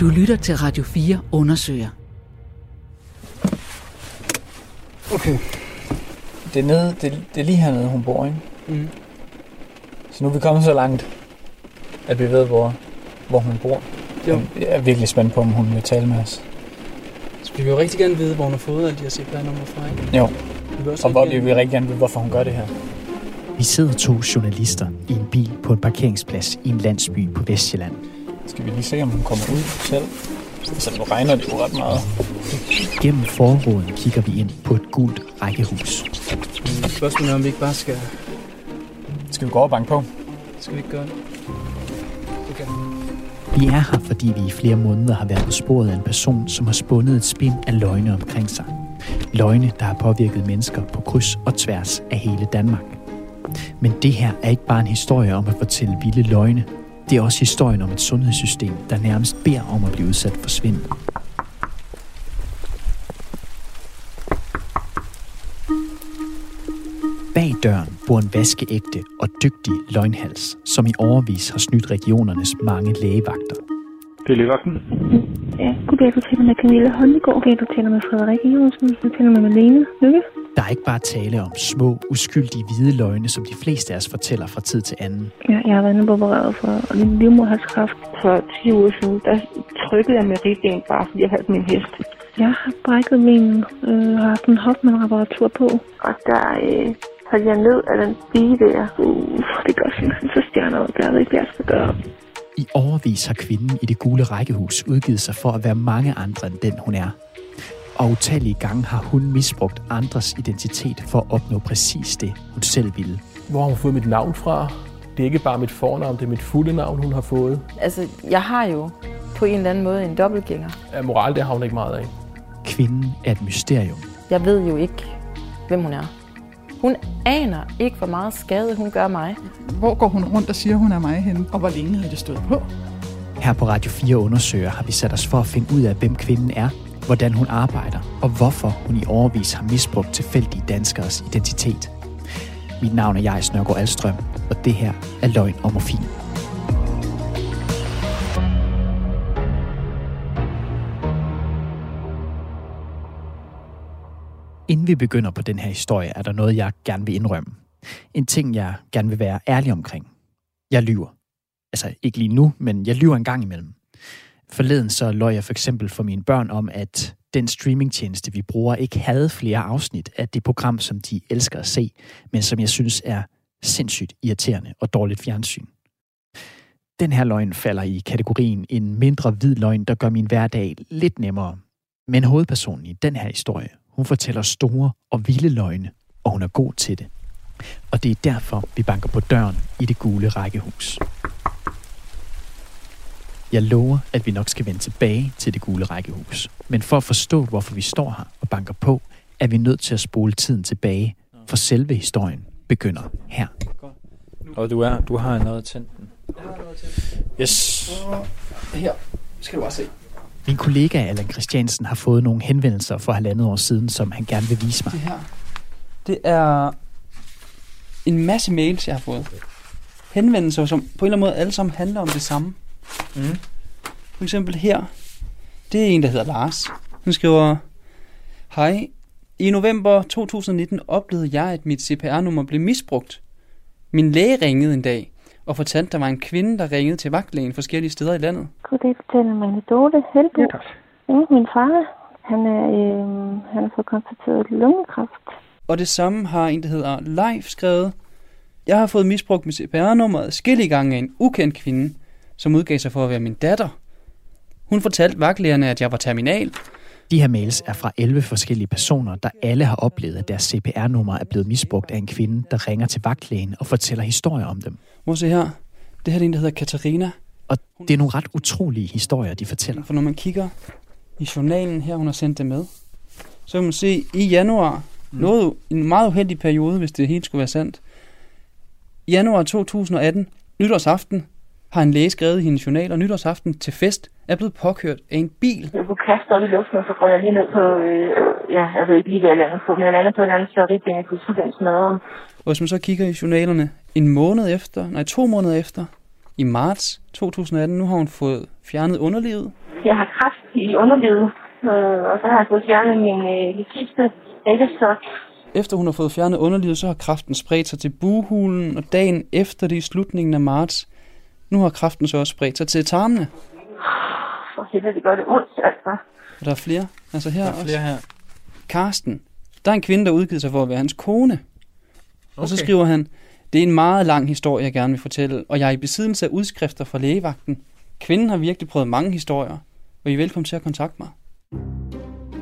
Du lytter til Radio 4 undersøger. Okay. Det er, nede, det, det er lige hernede, hun bor, ikke? Mm. Så nu er vi kommet så langt, at vi ved, hvor, hvor hun bor. Jo. Jeg er virkelig spændt på, om hun vil tale med os. Så vi vil jo rigtig gerne vide, hvor hun har fået alle de her CPR-numre fra, ikke? Jo, Vi vil også og hvor vi vil rigtig gerne vide, hvorfor hun gør det her. Vi sidder to journalister i en bil på en parkeringsplads i en landsby på Vestjylland. Skal vi lige se, om hun kommer ud selv? Så nu regner det jo ret meget. Gennem forråden kigger vi ind på et gult rækkehus. Spørgsmålet er, om vi ikke bare skal... Skal vi gå over og banke på? Skal vi ikke gøre det? Okay. Vi er her, fordi vi i flere måneder har været på sporet af en person, som har spundet et spind af løgne omkring sig. Løgne, der har påvirket mennesker på kryds og tværs af hele Danmark. Men det her er ikke bare en historie om at fortælle vilde løgne. Det er også historien om et sundhedssystem, der nærmest beder om at blive udsat for svindel. Bag døren bor en vaskeægte og dygtig løgnhals, som i overvis har snydt regionernes mange lægevagter. Det er lægevagten. Ja, goddag, du taler med Camilla Holmegård. Goddag, du taler med Frederikke Johnsen. Du taler med Malene Lykke. Der er ikke bare tale om små, uskyldige hvide løgne, som de fleste af os fortæller fra tid til anden. Ja, jeg har været inde på opereret for livmoderhalskræft. For 10 uger siden, der trykkede jeg med ribben, bare fordi jeg havde min hest. Jeg har brækket benet øh, har haft en Hoffmann-reparatur på. Og der øh, faldt jeg ned af den stige der. Uh, det gør simpelthen så stjerner, der er ikke, hvad jeg skal gøre. I overvis har kvinden i det gule rækkehus udgivet sig for at være mange andre end den, hun er. Og utallige gange har hun misbrugt andres identitet for at opnå præcis det, hun selv ville. Hvor har hun fået mit navn fra? Det er ikke bare mit fornavn, det er mit fulde navn, hun har fået. Altså, jeg har jo på en eller anden måde en dobbeltgænger. Ja, moral, det har hun ikke meget af. Kvinden er et mysterium. Jeg ved jo ikke, hvem hun er. Hun aner ikke, hvor meget skade hun gør mig. Hvor går hun rundt og siger, hun er mig henne? Og hvor længe har det stået på? Her på Radio 4 undersøger har vi sat os for at finde ud af, hvem kvinden er, hvordan hun arbejder, og hvorfor hun i overvis har misbrugt tilfældige danskers identitet. Mit navn er Jais Nørgaard Alstrøm, og det her er Løgn og Morfin. Inden vi begynder på den her historie, er der noget, jeg gerne vil indrømme. En ting, jeg gerne vil være ærlig omkring. Jeg lyver. Altså ikke lige nu, men jeg lyver en gang imellem. Forleden så løj jeg for eksempel for mine børn om, at den streamingtjeneste, vi bruger, ikke havde flere afsnit af det program, som de elsker at se, men som jeg synes er sindssygt irriterende og dårligt fjernsyn. Den her løgn falder i kategorien en mindre hvid løgn, der gør min hverdag lidt nemmere. Men hovedpersonen i den her historie, hun fortæller store og vilde løgne, og hun er god til det. Og det er derfor, vi banker på døren i det gule rækkehus. Jeg lover, at vi nok skal vende tilbage til det gule rækkehus. Men for at forstå, hvorfor vi står her og banker på, er vi nødt til at spole tiden tilbage, for selve historien begynder her. Og du, er, du har noget tændt den. Yes. Her skal du bare se. Min kollega Allan Christiansen har fået nogle henvendelser for halvandet år siden, som han gerne vil vise mig. Det her. Det er en masse mails, jeg har fået. Henvendelser, som på en eller anden måde alle sammen handler om det samme. Mm. For eksempel her. Det er en, der hedder Lars. Han skriver, Hej, i november 2019 oplevede jeg, at mit CPR-nummer blev misbrugt. Min læge ringede en dag og fortalte, at der var en kvinde, der ringede til vagtlægen forskellige steder i landet. Goddag, du taler med Dorte Helby. Ja, min far, han, er, øh, han har fået konstateret lungekræft. Og det samme har en, der hedder Leif skrevet. Jeg har fået misbrugt mit CPR-nummer skille gange af en ukendt kvinde, som udgav sig for at være min datter. Hun fortalte vagtlægerne, at jeg var terminal, De her mails er fra 11 forskellige personer, der alle har oplevet, at deres CPR-nummer er blevet misbrugt af en kvinde, der ringer til vagtlægen og fortæller historier om dem. Hvor se her. Det her er en, der hedder Katarina. Og det er nogle ret utrolige historier, de fortæller. For når man kigger i journalen her, hun har sendt det med, så kan man se i januar, mm. noget, en meget uheldig periode, hvis det helt skulle være sandt. Januar 2018, nytårsaften, har en læge skrevet i hendes journal, og nytårsaften til fest er blevet påkørt af en bil. Jeg kunne kaste op i luften, og så går jeg lige ned på, øh, ja, jeg ved ikke lige, hvad jeg lander på, men jeg lander på en anden slageri, jeg kunne den smadret. Og hvis man så kigger i journalerne, en måned efter, nej to måneder efter, i marts 2018, nu har hun fået fjernet underlivet. Jeg har kræft i underlivet, øh, og så har jeg fået fjernet min øh, sidste æggestok. Efter hun har fået fjernet underlivet, så har kræften spredt sig til buhulen, og dagen efter det i slutningen af marts, nu har kræften så også spredt sig til tarmene. For helvede, det gør det ondt, altså. Og der er flere. Altså her Der er flere her. Karsten. Der er en kvinde, der udgiver sig for at være hans kone. Og så Okay. skriver han, det er en meget lang historie, jeg gerne vil fortælle, og jeg er i besiddelse af udskrifter fra lægevagten. Kvinden har virkelig prøvet mange historier, og I er velkommen til at kontakte mig.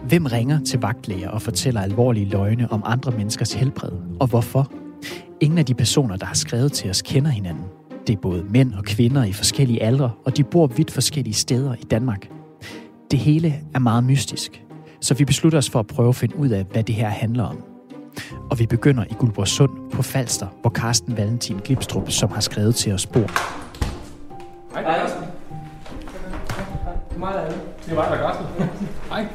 Hvem ringer til vagtlæger og fortæller alvorlige løgne om andre menneskers helbred, og hvorfor? Ingen af de personer, der har skrevet til os, kender hinanden. Det er både mænd og kvinder i forskellige aldre, og de bor vidt forskellige steder i Danmark. Det hele er meget mystisk, så vi beslutter os for at prøve at finde ud af, hvad det her handler om. Og vi begynder i Guldborgsund på Falster, hvor Carsten Valentin Glipstrup, som har skrevet til os, bor. Hej, Carsten. Det var der, Carsten. Hej.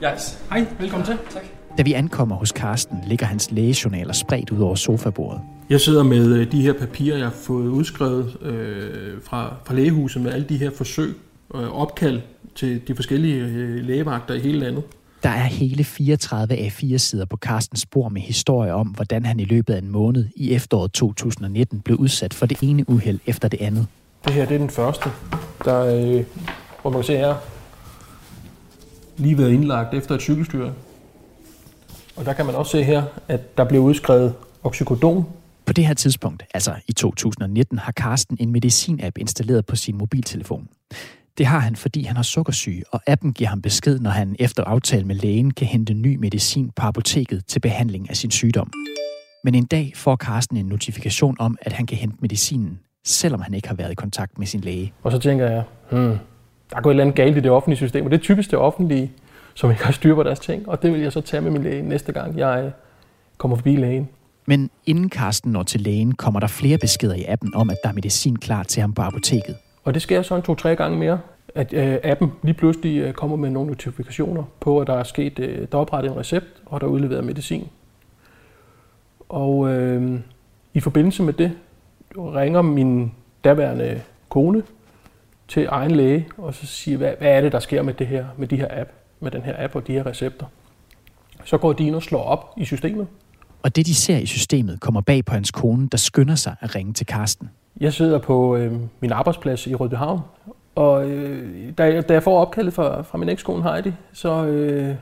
Hej. Yes. Hej, velkommen til. Tak. Da vi ankommer hos Carsten, ligger hans lægejournaler spredt ud over sofabordet. Jeg sidder med øh, de her papirer, jeg har fået udskrevet øh, fra, fra lægehuset med alle de her forsøg og opkald til de forskellige øh, lægevagter i hele landet. Der er hele 34 A4-sider på Carstens spor med historier om, hvordan han i løbet af en måned i efteråret 2019 blev udsat for det ene uheld efter det andet. Det her det er den første, der, øh, hvor man kan se her, lige været indlagt efter et cykelstyr. Og der kan man også se her, at der blev udskrevet oxycodon. På det her tidspunkt, altså i 2019, har Carsten en medicin-app installeret på sin mobiltelefon. Det har han, fordi han har sukkersyge, og appen giver ham besked, når han efter aftale med lægen kan hente ny medicin på apoteket til behandling af sin sygdom. Men en dag får Carsten en notifikation om, at han kan hente medicinen, selvom han ikke har været i kontakt med sin læge. Og så tænker jeg, hmm, der er gået et eller andet galt i det offentlige system. Og det er typisk det offentlige, som ikke har styr på deres ting. Og det vil jeg så tage med min læge næste gang, jeg kommer forbi lægen. Men inden Karsten når til lægen, kommer der flere beskeder i appen om, at der er medicin klar til ham på apoteket. Og det sker sådan to-tre gange mere, at øh, appen lige pludselig øh, kommer med nogle notifikationer på, at der er sket, øh, der er oprettet en recept, og der er udleveret medicin. Og øh, i forbindelse med det ringer min daværende kone til egen læge, og så siger, hvad, hvad er det, der sker med det her, med de her app, med den her app og de her recepter. Så går de ind og slår op i systemet, og det, de ser i systemet, kommer bag på hans kone, der skynder sig at ringe til Carsten. Jeg sidder på øh, min arbejdsplads i Rødbyhavn, og øh, da, jeg, da jeg får opkaldet fra, fra min ekskone Heidi, så øh,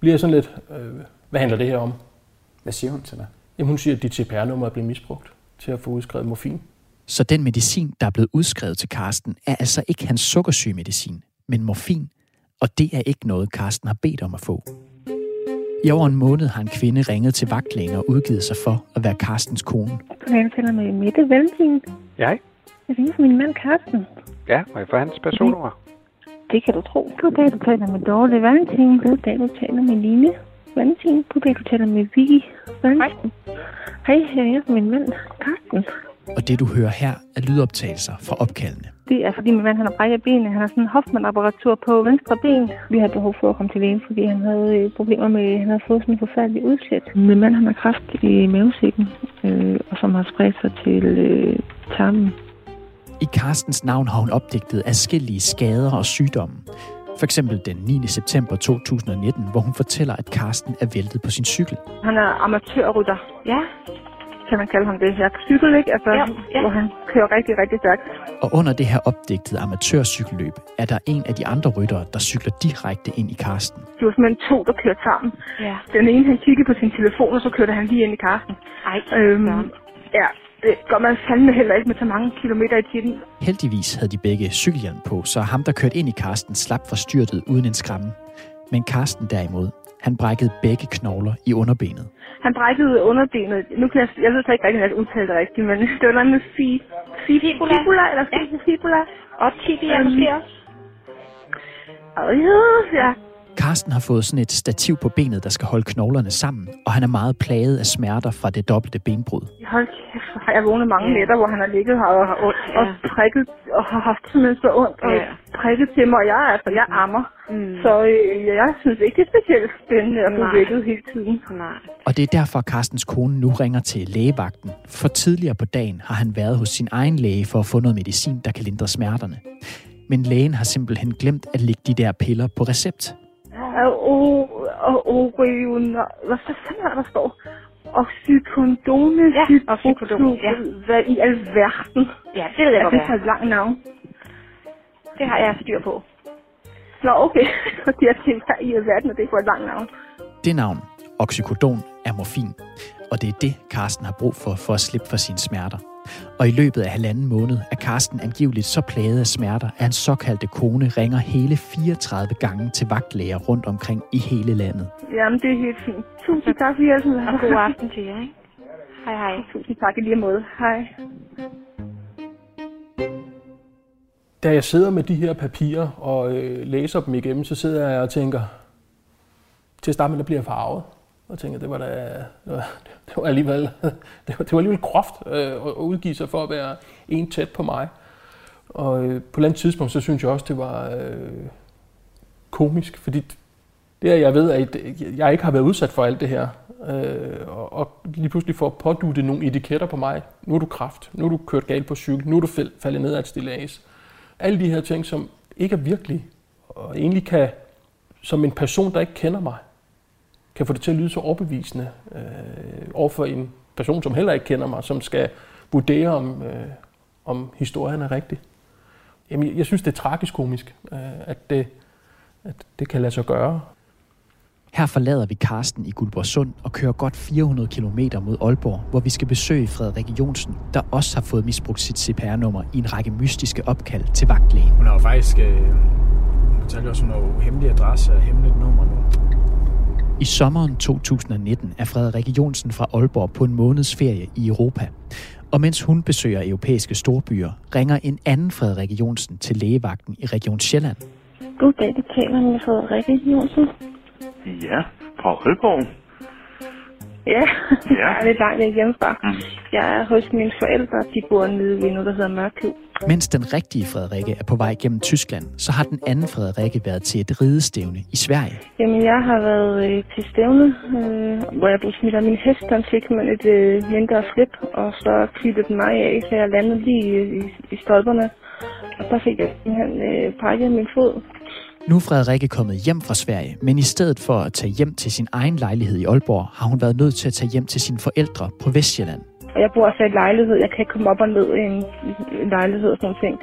bliver jeg sådan lidt, øh, hvad handler det her om? Hvad siger hun til dig? Jamen hun siger, at dit CPR-nummer er blevet misbrugt til at få udskrevet morfin. Så den medicin, der er blevet udskrevet til Carsten, er altså ikke hans sukkersygmedicin, men morfin. Og det er ikke noget, Carsten har bedt om at få. I over en måned har en kvinde ringet til vagtlægen og udgivet sig for at være Carstens kone. Jeg taler med Mette Valentin. Ja, Jeg ringer for min mand Carsten. ja, må jeg få hans personnummer? Det kan du tro. Goddag, du taler med Dorte Valentin. Goddag, du taler med Line Valentin. Goddag, du taler med Vicky Valentin. Hej, jeg ringer for min mand Carsten. Og det, du hører her, er lydoptagelser fra opkaldene. Det er fordi min mand han har brækket benet. Han har sådan en Hoffmann-apparatur på venstre ben. Vi har behov for at komme til lægen, fordi han havde øh, problemer med, han havde fået sådan en forfærdelig udslæt. Min mand han har kræft i mavesækken, øh, og som har spredt sig til øh, tarmen. I Carstens navn har hun opdigtet adskillige skader og sygdomme. For eksempel den 9. september 2019, hvor hun fortæller, at Carsten er væltet på sin cykel. Han er amatørrytter. Ja. Kan man kalde ham det? Jeg cykel, ikke? Altså, ja, ja. hvor han kører rigtig, rigtig stærkt. Og under det her opdigtede amatørcykelløb er der en af de andre ryttere, der cykler direkte ind i Carsten. Det var simpelthen to, der kørte sammen. Ja. Den ene, han kiggede på sin telefon, og så kørte han lige ind i Karsten. Ej, Øhm, ja, det gør man fandme heller ikke med så mange kilometer i tiden. Heldigvis havde de begge cykelhjelm på, så ham, der kørte ind i Carsten, slap fra styrtet uden en skræmme. Men Carsten derimod, han brækkede begge knogler i underbenet. Han brækkede underbenet. Nu kan jeg, jeg ved så ikke rigtig, om jeg udtalte det rigtigt, men det var noget med fi, fi, fibula. fibula, eller fi, fibula. Og tibia Øhm, måske også. Og ja, ja. Carsten har fået sådan et stativ på benet, der skal holde knoglerne sammen, og han er meget plaget af smerter fra det dobbelte benbrud. Hold kæft, har jeg vågnet mange nætter, hvor han har ligget her og, har ondt, og prikket, og har haft simpelthen så ondt, og Ja. prikket til mig, og jeg, er- altså, jeg ammer. Mm. Så øh, jeg synes ikke, det er specielt spændende at blive vækket hele tiden. Nej. Og det er derfor, Carstens kone nu ringer til lægevagten. For tidligere på dagen har han været hos sin egen læge for at få noget medicin, der kan lindre smerterne. Men lægen har simpelthen glemt at lægge de der piller på recept. Og Orion, hvad så fanden er der står? Oxycodone, Ja, oxycodone, ja. Hvad i alverden? Ja, det ved jeg Er godt, det er. et langt navn? Det har jeg styr på. Nå, okay. Fordi jeg tænkte, i alverden er det for et langt navn? Det navn, oxycodon, er morfin. Og det er det, Karsten har brug for, for at slippe for sine smerter. Og i løbet af halvanden måned er Karsten angiveligt så plaget af smerter, at hans såkaldte kone ringer hele 34 gange til vagtlæger rundt omkring i hele landet. Jamen, det er helt fint. Tusind tak for hjælpen. Og god aften til jer, ikke? Hej, hej. Tusind tak i lige måde. Hej. Da jeg sidder med de her papirer og øh, læser dem igennem, så sidder jeg og tænker, til at starte med, der bliver jeg farvet. Og tænker, det var da, det var, det var alligevel, det var, det var alligevel groft øh, at udgive sig for at være en tæt på mig. Og øh, på et eller andet tidspunkt, så synes jeg også, det var øh, komisk, fordi det er, jeg ved, at jeg ikke har været udsat for alt det her. Øh, og, og lige pludselig får påduttet nogle etiketter på mig. Nu er du kraft, nu er du kørt galt på cykel, nu er du faldet ned af et stillads. Alle de her ting, som ikke er virkelige, og egentlig kan, som en person, der ikke kender mig, kan få det til at lyde så overbevisende øh, overfor en person, som heller ikke kender mig, som skal vurdere, om, øh, om historien er rigtig. Jamen, jeg- jeg synes, det er tragisk komisk, øh, at, det, at det kan lade sig gøre. Her forlader vi Karsten i Guldborgsund og kører godt 400 km mod Aalborg, hvor vi skal besøge Frederik Jonsen, der også har fået misbrugt sit CPR-nummer i en række mystiske opkald til vagtlægen. Hun har jo faktisk... Øh, hun fortalte også, hun har jo hemmelig adresse og hemmeligt nummer nu. I sommeren 2019 er Frederik Jonsen fra Aalborg på en måneds ferie i Europa. Og mens hun besøger europæiske storbyer, ringer en anden Frederik Jonsen til lægevagten i Region Sjælland. Goddag, du taler med Frederikke Jonsen. Ja, fra Aalborg. Ja, Ja. jeg er lidt langt væk hjemmefra. Jeg er hos mine forældre, de bor nede ved noget, der hedder Mørkøv. Mens den rigtige Frederikke er på vej gennem Tyskland, så har den anden Frederikke været til et ridestævne i Sverige. Jamen, jeg har været øh, til stævne, øh, hvor jeg blev smidt af min hest, der fik man et øh, mindre flip, og så klippede den mig af, så jeg landede lige i, i, i stolperne. Og der fik jeg simpelthen øh, pakket min fod. Nu er Frederikke kommet hjem fra Sverige, men i stedet for at tage hjem til sin egen lejlighed i Aalborg, har hun været nødt til at tage hjem til sine forældre på Vestjylland. Og jeg bor altså i et lejlighed. Jeg kan ikke komme op og ned i en, en lejlighed og sådan ting.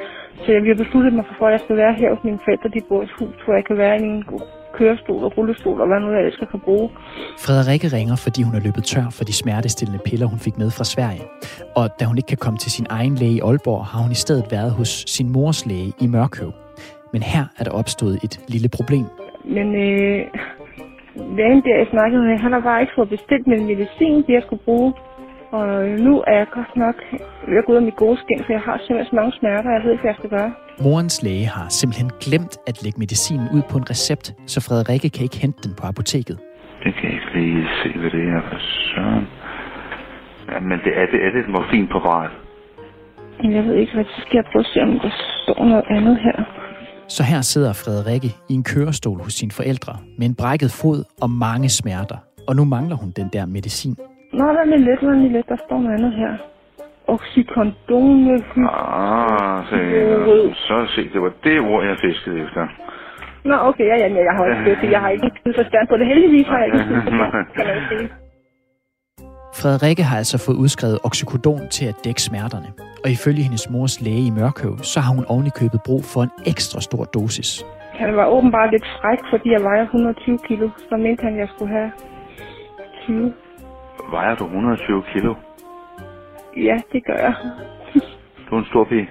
Så jeg har besluttet mig for, at jeg skal være her hos mine forældre. De bor i et hus, hvor jeg kan være i en kørestol og rullestol og hvad nu jeg ellers kan bruge. Frederikke ringer, fordi hun er løbet tør for de smertestillende piller, hun fik med fra Sverige. Og da hun ikke kan komme til sin egen læge i Aalborg, har hun i stedet været hos sin mors læge i Mørkøv. Men her er der opstået et lille problem. Men øh, lægen der, jeg snakkede med, han har bare ikke fået bestilt min medicin, det jeg skulle bruge. Og nu er jeg godt nok ved at gå ud af mit gode skin, for jeg har simpelthen så mange smerter, og jeg ved ikke, hvad jeg skal gøre. Morens læge har simpelthen glemt at lægge medicinen ud på en recept, så Frederikke kan ikke hente den på apoteket. Det kan jeg ikke lige se, hvad det er for søren. Ja, men det er, det, er det et morfinpræparat? Men Jeg ved ikke, hvad der sker. Prøve at se, om der står noget andet her. Så her sidder Frederikke i en kørestol hos sine forældre med en brækket fod og mange smerter. Og nu mangler hun den der medicin. Nå, vent lige lidt, lige lidt. Der står noget andet her. Oxycodone. Ah, så, så se, det var det ord, jeg fiskede efter. Nå, okay, ja, ja, ja, jeg har ikke det. Jeg har ikke en forstand på det. Heldigvis har jeg ikke en forstand. Frederikke har altså fået udskrevet oxycodon til at dække smerterne. Og ifølge hendes mors læge i Mørkøv, så har hun ovenikøbet brug for en ekstra stor dosis. Han var åbenbart lidt fræk, fordi jeg vejer 120 kilo. Så mente han, at jeg skulle have 20. Vejer du 120 kilo? Ja, det gør jeg. Du er en stor pige.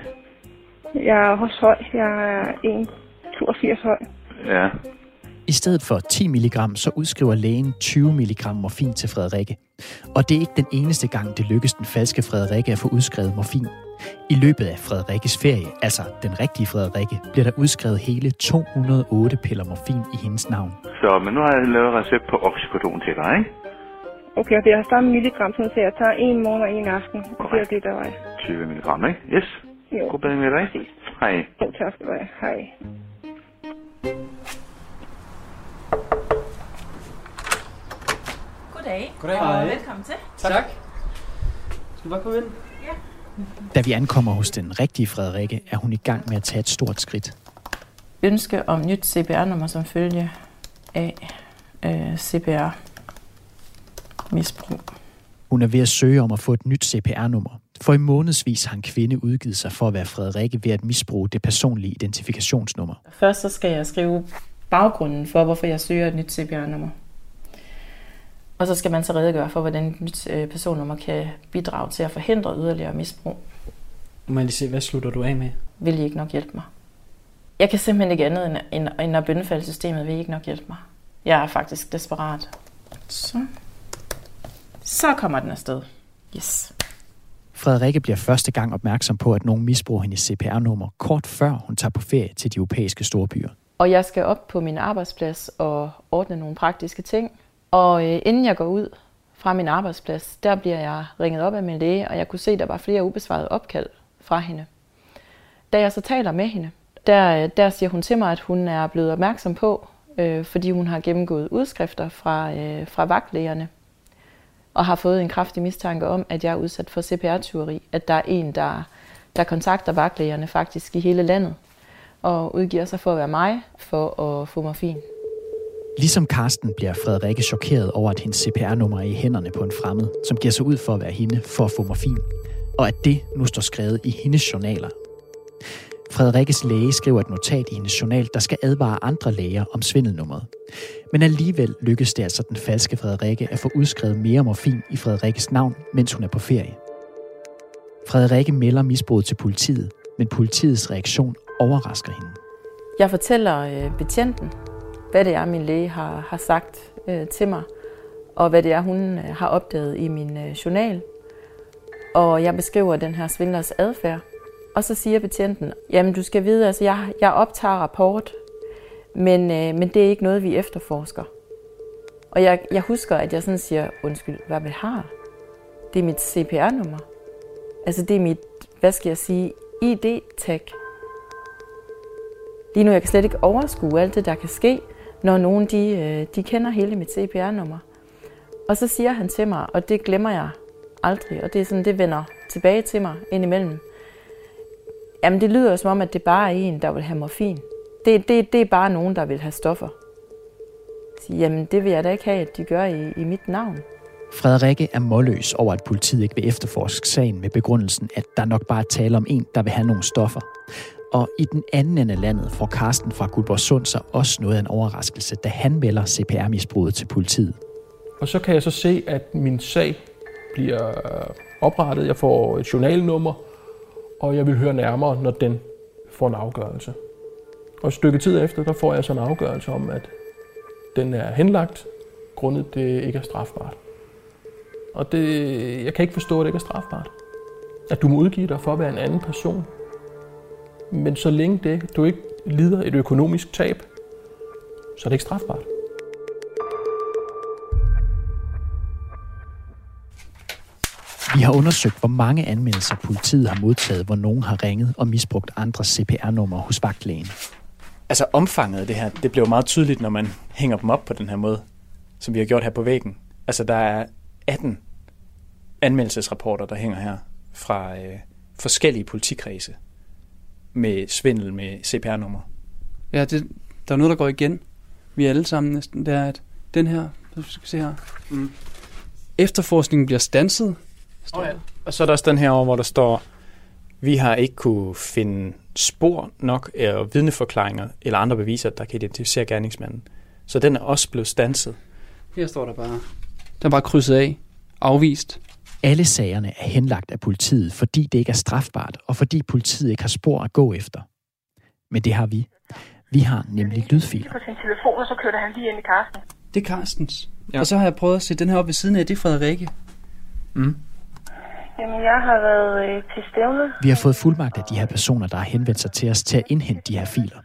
Jeg er også høj. Jeg er 1,82 høj. Ja. I stedet for 10 mg, så udskriver lægen 20 mg morfin til Frederikke. Og det er ikke den eneste gang, det lykkes den falske Frederikke at få udskrevet morfin. I løbet af Frederikkes ferie, altså den rigtige Frederikke, bliver der udskrevet hele 208 piller morfin i hendes navn. Så, men nu har jeg lavet recept på oxycodon til dig, ikke? Okay, og det har samme milligram, så jeg tager en morgen og en aften. Og det er det, der var. 20 mg, ikke? Yes. Jo. God bedring med dig. Hej. Jo, tak skal du have. Hej. Goddag. Goddag. Og Hej. velkommen til. Tak. Skal du bare komme ind? Ja. Da vi ankommer hos den rigtige Frederikke, er hun i gang med at tage et stort skridt. ønske om nyt CPR-nummer som følge af øh, CPR-misbrug. Hun er ved at søge om at få et nyt CPR-nummer. For i månedsvis har en kvinde udgivet sig for at være Frederikke ved at misbruge det personlige identifikationsnummer. Først så skal jeg skrive baggrunden for, hvorfor jeg søger et nyt CPR-nummer. Og så skal man så redegøre for, hvordan et nyt øh, personnummer kan bidrage til at forhindre yderligere misbrug. Må jeg lige se, hvad slutter du af med? Vil I ikke nok hjælpe mig? Jeg kan simpelthen ikke andet, end, end, end at bøndefalde systemet. Vil I ikke nok hjælpe mig? Jeg er faktisk desperat. Så. Så kommer den afsted. Yes. Frederikke bliver første gang opmærksom på, at nogen misbruger hendes CPR-nummer kort før hun tager på ferie til de europæiske storbyer. Og jeg skal op på min arbejdsplads og ordne nogle praktiske ting. Og øh, inden jeg går ud fra min arbejdsplads, der bliver jeg ringet op af min læge, og jeg kunne se, at der var flere ubesvarede opkald fra hende. Da jeg så taler med hende, der, øh, der siger hun til mig, at hun er blevet opmærksom på, øh, fordi hun har gennemgået udskrifter fra, øh, fra vagtlægerne, og har fået en kraftig mistanke om, at jeg er udsat for CPR-tyveri. At der er en, der, der kontakter vagtlægerne faktisk i hele landet, og udgiver sig for at være mig, for at få morfin. Ligesom Karsten bliver Frederikke chokeret over, at hendes CPR-nummer er i hænderne på en fremmed, som giver sig ud for at være hende for at få morfin, og at det nu står skrevet i hendes journaler. Frederikkes læge skriver et notat i hendes journal, der skal advare andre læger om svindelnummeret. Men alligevel lykkes det altså den falske Frederikke at få udskrevet mere morfin i Frederikkes navn, mens hun er på ferie. Frederikke melder misbruget til politiet, men politiets reaktion overrasker hende. Jeg fortæller øh, betjenten, hvad det er, min læge har, har sagt øh, til mig, og hvad det er, hun øh, har opdaget i min øh, journal. Og jeg beskriver den her svindlers adfærd. Og så siger betjenten, jamen du skal vide, altså jeg, jeg optager rapport, men, øh, men det er ikke noget, vi efterforsker. Og jeg, jeg husker, at jeg sådan siger, undskyld, hvad vi har? Det er mit CPR-nummer. Altså det er mit, hvad skal jeg sige, ID-tag. Lige nu jeg kan slet ikke overskue alt det, der kan ske, når nogen de, øh, de kender hele mit CPR-nummer. Og så siger han til mig, og det glemmer jeg aldrig, og det er sådan, det vender tilbage til mig indimellem. Jamen det lyder som om, at det bare er en, der vil have morfin. Det, det, det er bare nogen, der vil have stoffer. Så, jamen det vil jeg da ikke have, at de gør i, i mit navn. Frederikke er målløs over, at politiet ikke vil efterforske sagen med begrundelsen, at der nok bare er tale om en, der vil have nogle stoffer. Og i den anden ende af landet får Karsten fra Guldborgsund sig også noget af en overraskelse, da han melder CPR-misbruget til politiet. Og så kan jeg så se, at min sag bliver oprettet. Jeg får et journalnummer, og jeg vil høre nærmere, når den får en afgørelse. Og et stykke tid efter, der får jeg så en afgørelse om, at den er henlagt, grundet det ikke er strafbart. Og det, jeg kan ikke forstå, at det ikke er strafbart. At du må udgive dig for at være en anden person. Men så længe det, du ikke lider et økonomisk tab, så er det ikke strafbart. Vi har undersøgt, hvor mange anmeldelser politiet har modtaget, hvor nogen har ringet og misbrugt andre CPR-numre hos vagtlægen. Altså omfanget af det her, det bliver meget tydeligt, når man hænger dem op på den her måde, som vi har gjort her på væggen. Altså der er 18 anmeldelsesrapporter, der hænger her fra øh, forskellige politikredse med svindel med CPR-nummer. Ja, det, der er noget, der går igen. Vi er alle sammen næsten. Det er, at den her, skal se her. Mm. Efterforskningen bliver stanset. Oh, ja. Og så er der også den her over, hvor der står, vi har ikke kunne finde spor nok af vidneforklaringer eller andre beviser, der kan identificere gerningsmanden. Så den er også blevet stanset. Her står der bare, der er bare krydset af, afvist. Alle sagerne er henlagt af politiet, fordi det ikke er strafbart, og fordi politiet ikke har spor at gå efter. Men det har vi. Vi har nemlig lydfiler. På sin telefon, og så kørte han lige ind i Karsten. Det er Carstens. Ja. Og så har jeg prøvet at sætte den her op ved siden af, det er Frederikke. Mm. Jamen, jeg har været øh, til stævne. Vi har fået fuldmagt af de her personer, der har henvendt sig til os til at indhente de her filer,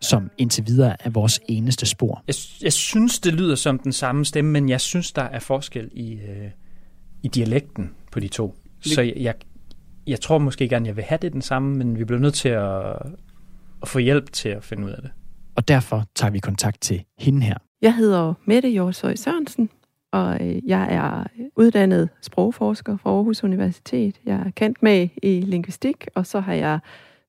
som indtil videre er vores eneste spor. Jeg, jeg synes, det lyder som den samme stemme, men jeg synes, der er forskel i, øh, i dialekten på de to. Så jeg, jeg, jeg tror måske gerne, jeg vil have det den samme, men vi bliver nødt til at, at få hjælp til at finde ud af det. Og derfor tager vi kontakt til hende her. Jeg hedder Mette Jorshøj Sørensen, og jeg er uddannet sprogforsker fra Aarhus Universitet. Jeg er kendt med i lingvistik, og så har jeg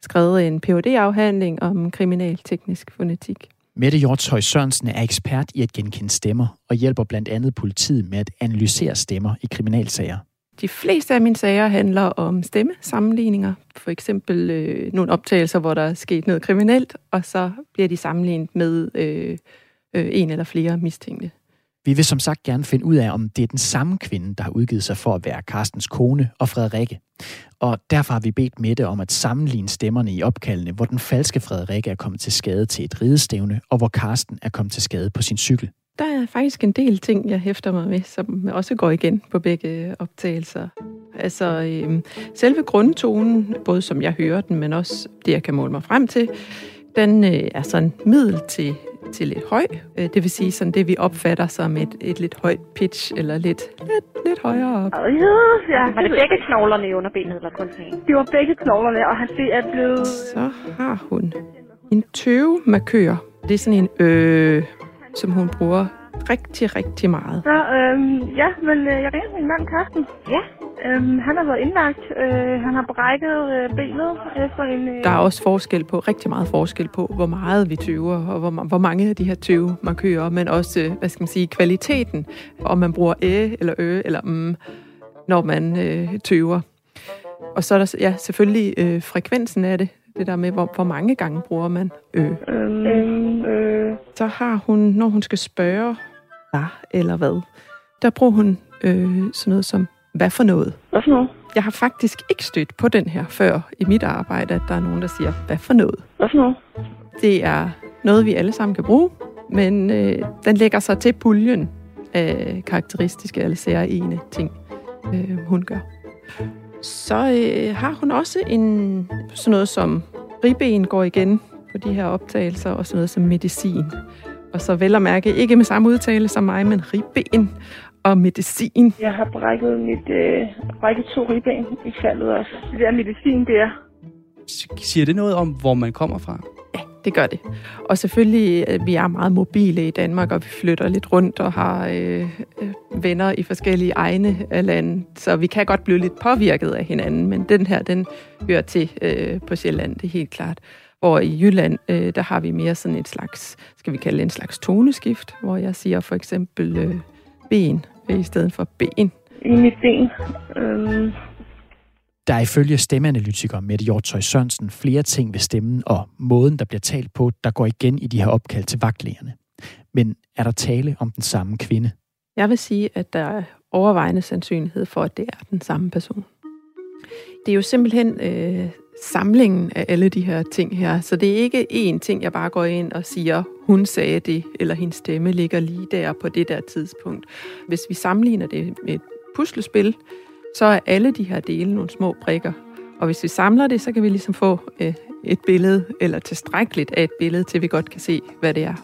skrevet en phd afhandling om kriminalteknisk fonetik. Mette Hjortshøj Sørensen er ekspert i at genkende stemmer og hjælper blandt andet politiet med at analysere stemmer i kriminalsager. De fleste af mine sager handler om stemmesammenligninger. For eksempel øh, nogle optagelser, hvor der er sket noget kriminelt, og så bliver de sammenlignet med øh, øh, en eller flere mistænkte. Vi vil som sagt gerne finde ud af, om det er den samme kvinde, der har udgivet sig for at være Carstens kone og Frederikke. Og derfor har vi bedt Mette om at sammenligne stemmerne i opkaldene, hvor den falske Frederikke er kommet til skade til et ridestævne, og hvor Karsten er kommet til skade på sin cykel. Der er faktisk en del ting, jeg hæfter mig med, som også går igen på begge optagelser. Altså, øh, selve grundtonen, både som jeg hører den, men også det, jeg kan måle mig frem til, den øh, er sådan middel til, til lidt høj. Øh, det vil sige sådan det, vi opfatter som et, et lidt højt pitch, eller lidt, lidt, lidt højere op. Ja, ja. Var det begge knoglerne i underbenet, eller kun en? Det var begge knoglerne, og han er blevet... Så har hun en tøvemarkør. Det er sådan en øh, som hun bruger rigtig, rigtig meget. Så, øhm, ja, men øh, jeg ringer min mand Carsten. Ja. Øhm, han har været indlagt. Øh, han har brækket øh, benet efter en... Øh... Der er også forskel på, rigtig meget forskel på, hvor meget vi tøver, og hvor, hvor mange af de her tøvemarkører, men også, øh, hvad skal man sige, kvaliteten, om man bruger æ eller ø eller mm, når man øh, tøver. Og så er der ja, selvfølgelig øh, frekvensen af det. Det der med, hvor, hvor mange gange bruger man ø. Øhm, øh. Så har hun, når hun skal spørge, ja, eller hvad, der bruger hun øh, sådan noget som, hvad for noget? Hvad for noget? Jeg har faktisk ikke stødt på den her før i mit arbejde, at der er nogen, der siger, hvad for noget? Hvad for noget? Det er noget, vi alle sammen kan bruge, men øh, den lægger sig til puljen af karakteristiske eller særlige ting, øh, hun gør. Så øh, har hun også en sådan noget som ribben går igen på de her optagelser, og sådan noget som medicin. Og så vel at mærke, ikke med samme udtale som mig, men ribben og medicin. Jeg har brækket, mit, øh, brækket to ribben i faldet også. Det der medicin der. Siger det noget om, hvor man kommer fra? Ja, det gør det. Og selvfølgelig, øh, vi er meget mobile i Danmark, og vi flytter lidt rundt og har øh, øh, venner i forskellige egne af landet, så vi kan godt blive lidt påvirket af hinanden, men den her, den hører til øh, på Sjælland, det er helt klart. Hvor i Jylland, øh, der har vi mere sådan et slags, skal vi kalde det en slags toneskift, hvor jeg siger for eksempel øh, ben i stedet for ben. I mit ben. Øh... Der er ifølge stemmeanalytiker Mette Hjortøj Sørensen flere ting ved stemmen og måden, der bliver talt på, der går igen i de her opkald til vagtlægerne. Men er der tale om den samme kvinde? Jeg vil sige, at der er overvejende sandsynlighed for, at det er den samme person. Det er jo simpelthen øh, samlingen af alle de her ting her, så det er ikke én ting, jeg bare går ind og siger, hun sagde det, eller hendes stemme ligger lige der på det der tidspunkt. Hvis vi sammenligner det med et puslespil, så er alle de her dele nogle små brikker. Og hvis vi samler det, så kan vi ligesom få øh, et billede, eller tilstrækkeligt af et billede, til vi godt kan se, hvad det er.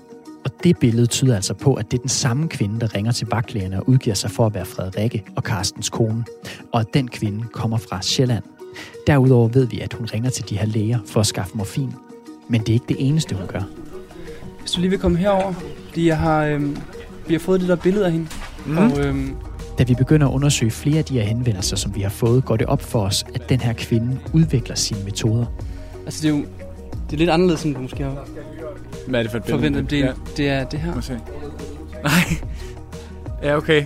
Og det billede tyder altså på, at det er den samme kvinde, der ringer til vagtlægerne og udgiver sig for at være Frederikke og Carstens kone. Og at den kvinde kommer fra Sjælland. Derudover ved vi, at hun ringer til de her læger for at skaffe morfin. Men det er ikke det eneste, hun gør. Hvis du lige vil komme herover, fordi jeg har, øhm, vi har fået det der billede af hende. Mm. Og, øhm, Da vi begynder at undersøge flere af de her henvendelser, som vi har fået, går det op for os, at den her kvinde udvikler sine metoder. altså, det er jo det er lidt anderledes, end du måske har Hvad er det for et billede? forventet. Det, Ja. ja. det er det her. Må se. Nej. Ja, okay.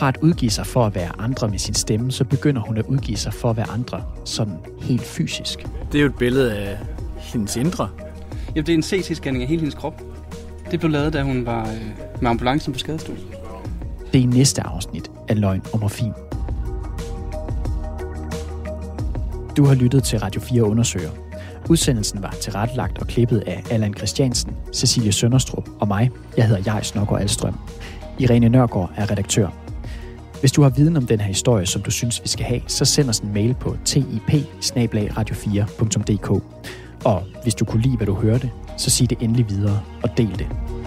Fra at udgive sig for at være andre med sin stemme, så begynder hun at udgive sig for at være andre sådan helt fysisk. Det er jo et billede af hendes indre. Jamen, det er en CT-scanning af hele hendes krop. Det blev lavet, da hun var øh, med ambulancen på skadestuen. Det er i næste afsnit af Løgn og Morfin. Du har lyttet til Radio 4 Undersøger. Udsendelsen var tilrettelagt og klippet af Allan Christiansen, Cecilie Sønderstrup og mig. Jeg hedder Jais Snokker Alstrøm. Irene Nørgaard er redaktør. Hvis du har viden om den her historie, som du synes, vi skal have, så send os en mail på tip 4dk Og hvis du kunne lide, hvad du hørte, så sig det endelig videre og del det.